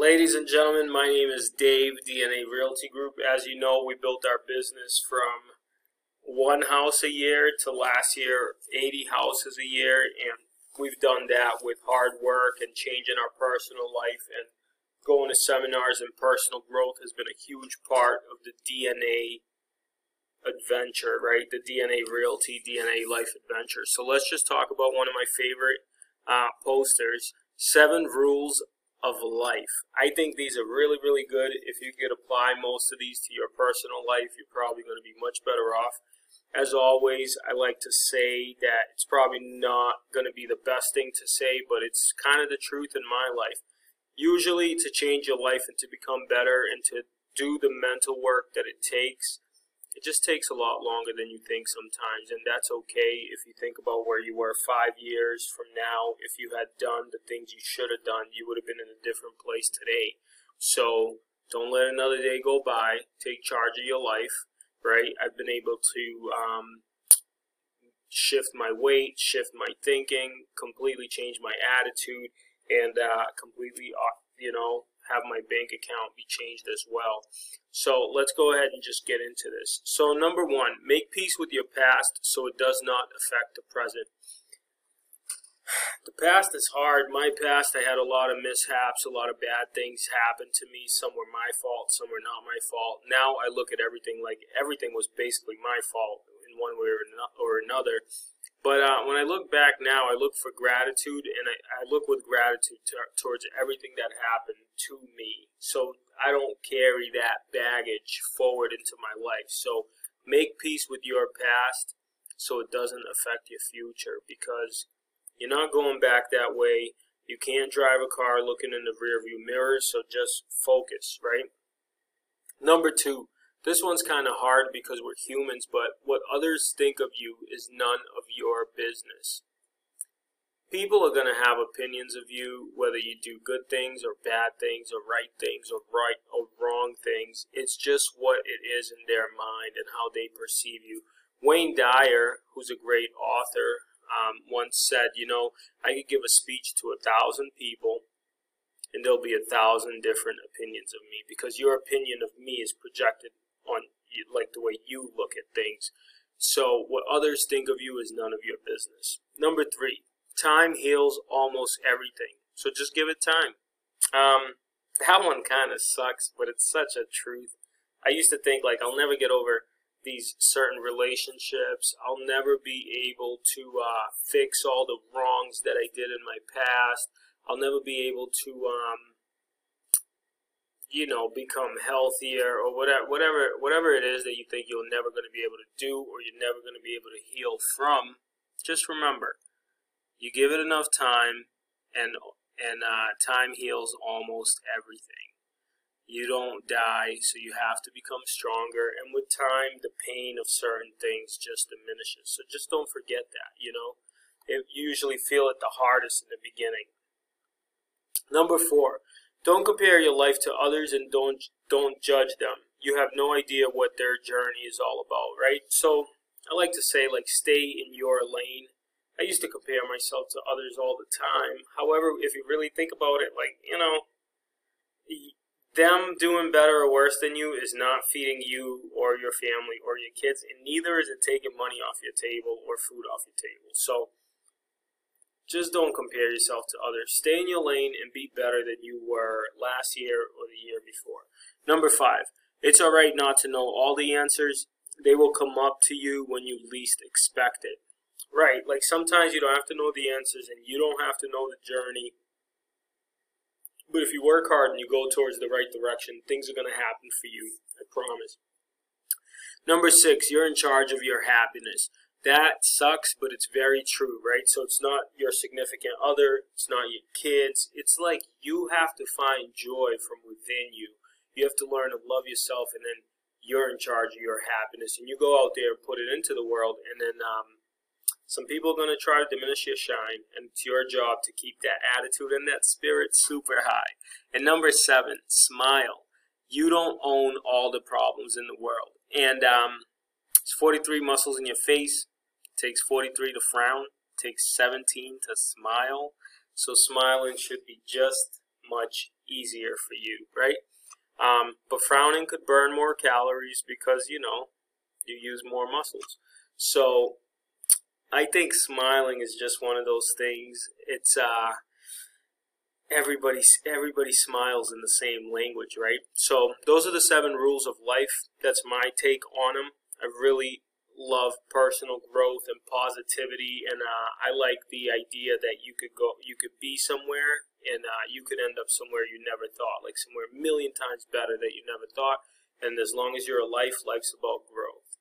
Ladies and gentlemen, my name is Dave, DNA Realty Group. As you know, we built our business from one house a year to last year 80 houses a year, and we've done that with hard work and changing our personal life and going to seminars and personal growth has been a huge part of the DNA adventure, right? The DNA Realty, DNA Life Adventure. So let's just talk about one of my favorite uh, posters, Seven Rules of Life. I think these are really, really good. If you could apply most of these to your personal life, you're probably going to be much better off. As always, I like to say that it's probably not going to be the best thing to say, but it's kind of the truth in my life. Usually, to change your life and to become better and to do the mental work that it takes, it just takes a lot longer than you think sometimes, and that's okay if you think about where you were five years from now. If you had done the things you should have done, you would have been in a different place today. So don't let another day go by. Take charge of your life, right? I've been able to um, shift my weight, shift my thinking, completely change my attitude, and uh, completely, uh, you know, have my bank account be changed as well. So let's go ahead and just get into this. So number one, make peace with your past so it does not affect the present. The past is hard. My past, I had a lot of mishaps, a lot of bad things happen to me. Some were my fault, some were not my fault. Now I look at everything like everything was basically my fault in one way or another. But uh, when I look back now, I look for gratitude, and I, I look with gratitude towards everything that happened to me. So I don't carry that baggage forward into my life. So make peace with your past so it doesn't affect your future because you're not going back that way. You can't drive a car looking in the rearview mirror, so just focus, right? Number two, this one's kind of hard because we're humans, but what others think of you is none of your business. People are going to have opinions of you, whether you do good things or bad things or right things or right or wrong things. It's just what it is in their mind and how they perceive you. Wayne Dyer, who's a great author, um, once said, you know, I could give a speech to a thousand people and there'll be a thousand different opinions of me because your opinion of me is projected on like the way you look at things. So what others think of you is none of your business. Number three, time heals almost everything. So just give it time. Um, that one kind of sucks, but it's such a truth. I used to think like I'll never get over these certain relationships. I'll never be able to uh, fix all the wrongs that I did in my past. I'll never be able to um, you know, become healthier or whatever, whatever, whatever it is that you think you're never going to be able to do or you're never going to be able to heal from, just remember, you give it enough time, and and uh, time heals almost everything. You don't die, so you have to become stronger, and with time, the pain of certain things just diminishes. So just don't forget that. You know, it, you usually feel it the hardest in the beginning. Number four don't compare your life to others and don't don't judge them. You have no idea what their journey is all about, right? So I like to say like stay in your lane. I used to compare myself to others all the time. However, if you really think about it, like, you know, them doing better or worse than you is not feeding you or your family or your kids, and neither is it taking money off your table or food off your table. So just don't compare yourself to others. Stay in your lane and be better than you were last year or the year before. Number five, it's all right not to know all the answers. They will come up to you when you least expect it. Right, like sometimes you don't have to know the answers and you don't have to know the journey. But if you work hard and you go towards the right direction, things are going to happen for you. I promise. Number six, you're in charge of your happiness that sucks, but it's very true, right? So it's not your significant other, it's not your kids. It's like you have to find joy from within you. You have to learn to love yourself, and then you're in charge of your happiness. And you go out there and put it into the world, and then um, some people are going to try to diminish your shine, and it's your job to keep that attitude and that spirit super high. And number seven, smile. You don't own all the problems in the world. And um, it's 43 muscles in your face. Takes 43 to frown. Takes 17 to smile. So smiling should be just much easier for you, right? Um, but frowning could burn more calories because you know you use more muscles. So I think smiling is just one of those things. It's uh, everybody everybody smiles in the same language, right? So those are the seven rules of life. That's my take on them. I really love personal growth and positivity, and uh, I like the idea that you could go, you could be somewhere, and uh, you could end up somewhere you never thought, like somewhere a million times better that you never thought. And as long as you're alive, life's about growth.